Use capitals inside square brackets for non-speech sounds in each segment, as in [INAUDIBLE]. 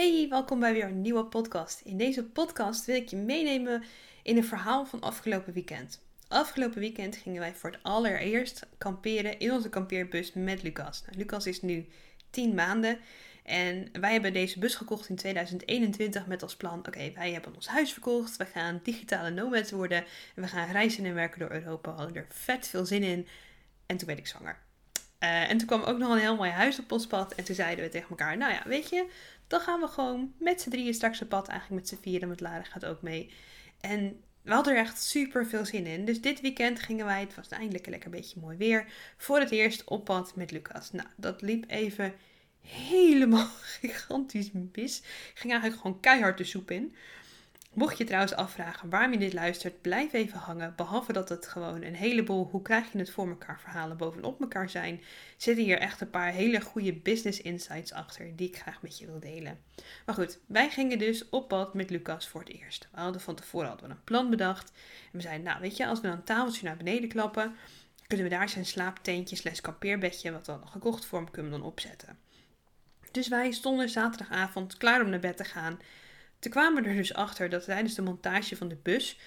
Hey, welkom bij weer een nieuwe podcast. In deze podcast wil ik je meenemen in een verhaal van afgelopen weekend. Afgelopen weekend gingen wij voor het allereerst kamperen in onze kampeerbus met Lucas. Nou, Lucas is nu 10 maanden en wij hebben deze bus gekocht in 2021 met als plan: oké, wij hebben ons huis verkocht, we gaan digitale nomads worden en we gaan reizen en werken door Europa. We hadden er vet veel zin in en toen werd ik zwanger. Uh, en toen kwam ook nog een heel mooi huis op ons pad. En toen zeiden we tegen elkaar: Nou ja, weet je, dan gaan we gewoon met z'n drieën straks op pad. Eigenlijk met z'n vieren, met Lara gaat ook mee. En we hadden er echt super veel zin in. Dus dit weekend gingen wij, het was eindelijk een lekker beetje mooi weer, voor het eerst op pad met Lucas. Nou, dat liep even helemaal [LAUGHS] gigantisch mis. Ging eigenlijk gewoon keihard de soep in. Mocht je trouwens afvragen waarom je dit luistert, blijf even hangen. Behalve dat het gewoon een heleboel hoe krijg je het voor elkaar verhalen bovenop elkaar zijn, zitten hier echt een paar hele goede business insights achter die ik graag met je wil delen. Maar goed, wij gingen dus op pad met Lucas voor het eerst. We hadden van tevoren hadden we een plan bedacht. En we zeiden, nou weet je, als we dan een tafeltje naar beneden klappen, kunnen we daar zijn slaapteentje slash kampeerbedje, wat we hadden gekocht voor hem, kunnen we dan opzetten. Dus wij stonden zaterdagavond klaar om naar bed te gaan. Toen kwamen we er dus achter dat tijdens de montage van de bus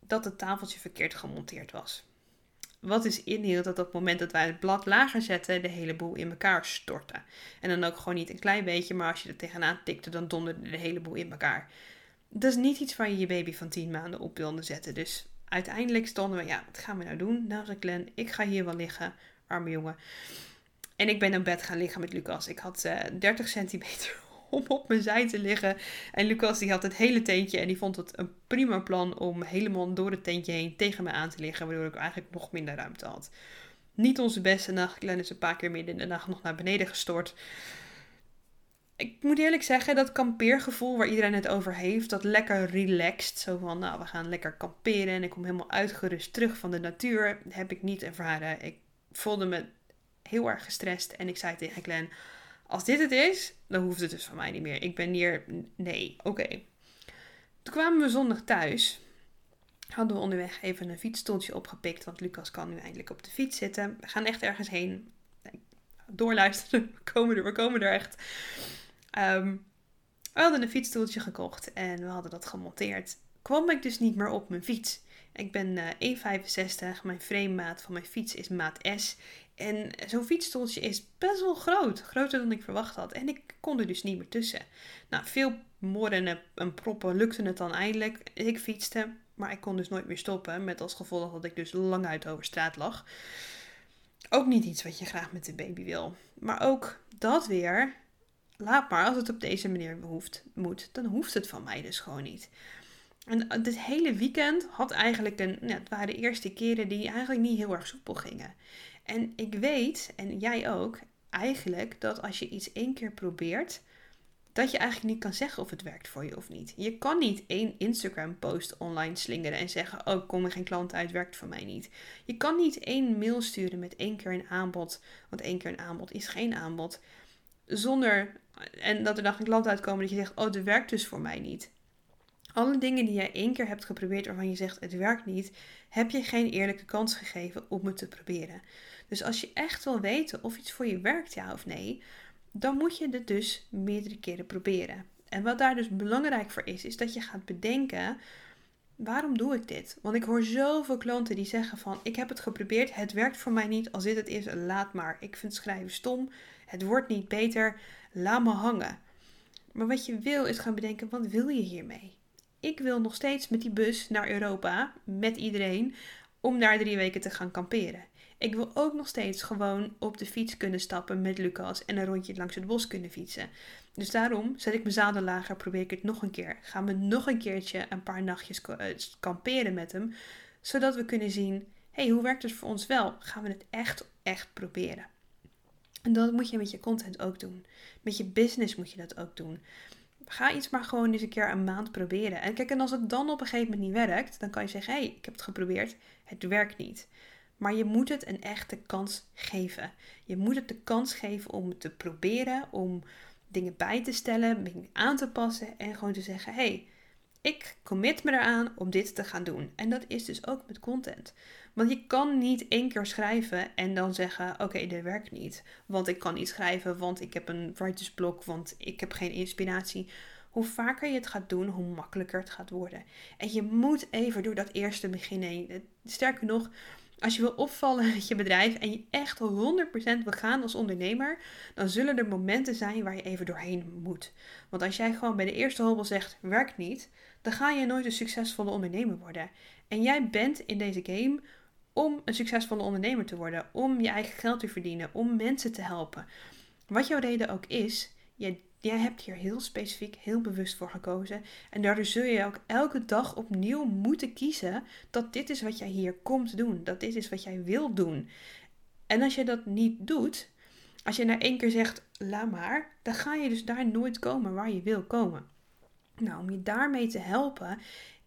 dat het tafeltje verkeerd gemonteerd was. Wat dus inhield dat op het moment dat wij het blad lager zetten, de hele boel in elkaar stortte. En dan ook gewoon niet een klein beetje, maar als je er tegenaan tikte, dan donderde de hele boel in elkaar. Dat is niet iets waar je je baby van 10 maanden op wilde zetten. Dus uiteindelijk stonden we, ja, wat gaan we nou doen? Nou, zei ik ga hier wel liggen, arme jongen. En ik ben in bed gaan liggen met Lucas. Ik had uh, eh, 30 centimeter om op mijn zij te liggen. En Lucas die had het hele teentje en die vond het een prima plan om helemaal door het teentje heen tegen me aan te liggen. Waardoor ik eigenlijk nog minder ruimte had. Niet onze beste nacht. Glenn is een paar keer midden in de nacht nog naar beneden gestort. Ik moet eerlijk zeggen, dat kampeergevoel waar iedereen het over heeft, dat lekker relaxed, zo van nou we gaan lekker kamperen en ik kom helemaal uitgerust terug van de natuur, heb ik niet ervaren. Ik voelde me heel erg gestrest en ik zei tegen Glenn, als dit het is, dan hoeft het dus van mij niet meer. Ik ben hier. Nee, oké. Toen kwamen we zondag thuis. Hadden we onderweg even een fietsstoeltje opgepikt. Want Lucas kan nu eindelijk op de fiets zitten. We gaan echt ergens heen. Doorluisteren. [LAUGHS] We komen er, we komen er echt. Ehm, we hadden een fietsstoeltje gekocht en we hadden dat gemonteerd. Kwam ik dus niet meer op mijn fiets. Ik ben uh, eh, 1,65. Mijn framemaat van mijn fiets is maat S. En zo'n fietsstoeltje is best wel groot. Groter dan ik verwacht had. En ik kon er dus niet meer tussen. Nou, veel morren en proppen lukte het dan eindelijk. Ik fietste, maar ik kon dus nooit meer stoppen. Met als gevolg dat ik dus lang uit over straat lag. Ook niet iets wat je graag met de baby wil. Maar ook dat weer. Laat maar, als het op deze manier behoeft, moet, dan hoeft het van mij dus gewoon niet. En dit hele weekend had eigenlijk een. Nou, het waren de eerste keren die eigenlijk niet heel erg soepel gingen. En ik weet, en jij ook, eigenlijk dat als je iets één keer probeert, dat je eigenlijk niet kan zeggen of het werkt voor je of niet. Je kan niet één Instagram-post online slingeren en zeggen: Oh, kom er geen klant uit, werkt voor mij niet. Je kan niet één mail sturen met één keer een aanbod, want één keer een aanbod is geen aanbod. Zonder, en dat er dan geen klant uitkomen dat je zegt: Oh, dat werkt dus voor mij niet. Alle dingen die jij één keer hebt geprobeerd waarvan je zegt het werkt niet, heb je geen eerlijke kans gegeven om het te proberen. Dus als je echt wil weten of iets voor je werkt, ja of nee, dan moet je het dus meerdere keren proberen. En wat daar dus belangrijk voor is, is dat je gaat bedenken: waarom doe ik dit? Want ik hoor zoveel klanten die zeggen van ik heb het geprobeerd, het werkt voor mij niet. Als dit het is, laat maar. Ik vind schrijven stom, het wordt niet beter, laat me hangen. Maar wat je wil is gaan bedenken: wat wil je hiermee? Ik wil nog steeds met die bus naar Europa, met iedereen, om daar drie weken te gaan kamperen. Ik wil ook nog steeds gewoon op de fiets kunnen stappen met Lucas en een rondje langs het bos kunnen fietsen. Dus daarom zet ik mijn zadel lager, probeer ik het nog een keer. Gaan we nog een keertje een paar nachtjes eh, kamperen met hem, zodat we kunnen zien, hey, hoe werkt het voor ons wel? Gaan we het echt, echt proberen? En dat moet je met je content ook doen. Met je business moet je dat ook doen. Ga iets maar gewoon eens een keer een maand proberen. En kijk, en als het dan op een gegeven moment niet werkt, dan kan je zeggen: hé, hey, ik heb het geprobeerd, het werkt niet. Maar je moet het een echte kans geven. Je moet het de kans geven om te proberen, om dingen bij te stellen, dingen aan te passen en gewoon te zeggen: hé, hey, ik commit me eraan om dit te gaan doen. En dat is dus ook met content. Want je kan niet één keer schrijven en dan zeggen: Oké, dit werkt niet. Want ik kan niet schrijven, want ik heb een writersblok, want ik heb geen inspiratie. Hoe vaker je het gaat doen, hoe makkelijker het gaat worden. En je moet even door dat eerste begin heen. Sterker nog, als je wil opvallen met je bedrijf en je echt 100% wil gaan als ondernemer, dan zullen er momenten zijn waar je even doorheen moet. Want als jij gewoon bij de eerste hobbel zegt, werkt niet, dan ga je nooit een succesvolle ondernemer worden. En jij bent in deze game om een succesvolle ondernemer te worden, om je eigen geld te verdienen, om mensen te helpen. Wat jouw reden ook is, jij, jij hebt hier heel specifiek, heel bewust voor gekozen. En daardoor zul je ook elke dag opnieuw moeten kiezen dat dit is wat jij hier komt doen, dat dit is wat jij wil doen. En als je dat niet doet, als je na één keer zegt, laat maar, dan ga je dus daar nooit komen waar je wil komen. Nou, om je daarmee te helpen,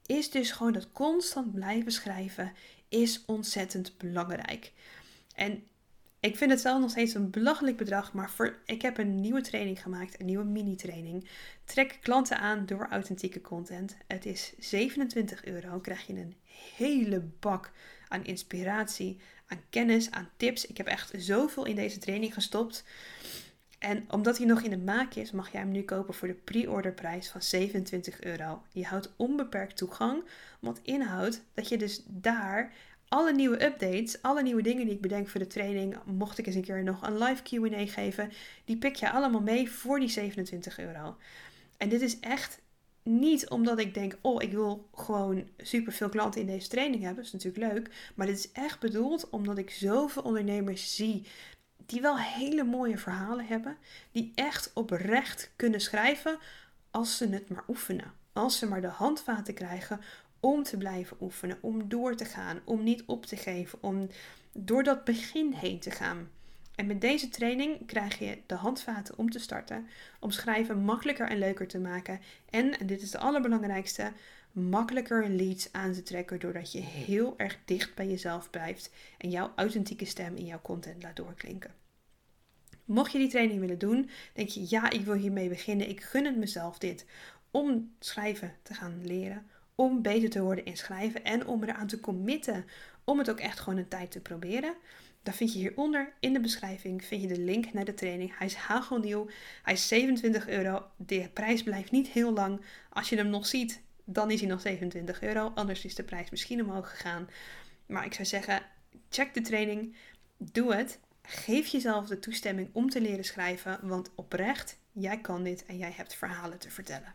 is dus gewoon dat constant blijven schrijven is ontzettend belangrijk. En ik vind het zelf nog steeds een belachelijk bedrag, maar voor, ik heb een nieuwe training gemaakt, een nieuwe mini-training. Trek klanten aan door authentieke content. Het is 27 euro, krijg je een hele bak aan inspiratie, aan kennis, aan tips. Ik heb echt zoveel in deze training gestopt. En omdat hij nog in de maak is, mag jij hem nu kopen voor de pre-orderprijs van 27 euro. Je houdt onbeperkt toegang, wat inhoudt dat je dus daar alle nieuwe updates, alle nieuwe dingen die ik bedenk voor de training, mocht ik eens een keer nog een live QA geven, die pik je allemaal mee voor die 27 euro. En dit is echt niet omdat ik denk, oh, ik wil gewoon super veel klanten in deze training hebben. Dat is natuurlijk leuk. Maar dit is echt bedoeld omdat ik zoveel ondernemers zie die wel hele mooie verhalen hebben, die echt oprecht kunnen schrijven als ze het maar oefenen. Als ze maar de handvaten krijgen om te blijven oefenen, om door te gaan, om niet op te geven, om door dat begin heen te gaan. En met deze training krijg je de handvaten om te starten, om schrijven makkelijker en leuker te maken. En, en dit is de allerbelangrijkste, makkelijker leads aan te trekken doordat je heel erg dicht bij jezelf blijft en jouw authentieke stem in jouw content laat doorklinken. Mocht je die training willen doen, denk je ja, ik wil hiermee beginnen. Ik gun het mezelf dit om schrijven te gaan leren, om beter te worden in schrijven en om eraan te committen om het ook echt gewoon een tijd te proberen. Dan vind je hieronder in de beschrijving vind je de link naar de training. Hij is hagelnieuw. Hij is 27 euro. De prijs blijft niet heel lang. Als je hem nog ziet, dan is hij nog 27 euro. Anders is de prijs misschien omhoog gegaan. Maar ik zou zeggen, check de training. Doe het. Geef jezelf de toestemming om te leren schrijven. Want oprecht, jij kan dit en jij hebt verhalen te vertellen.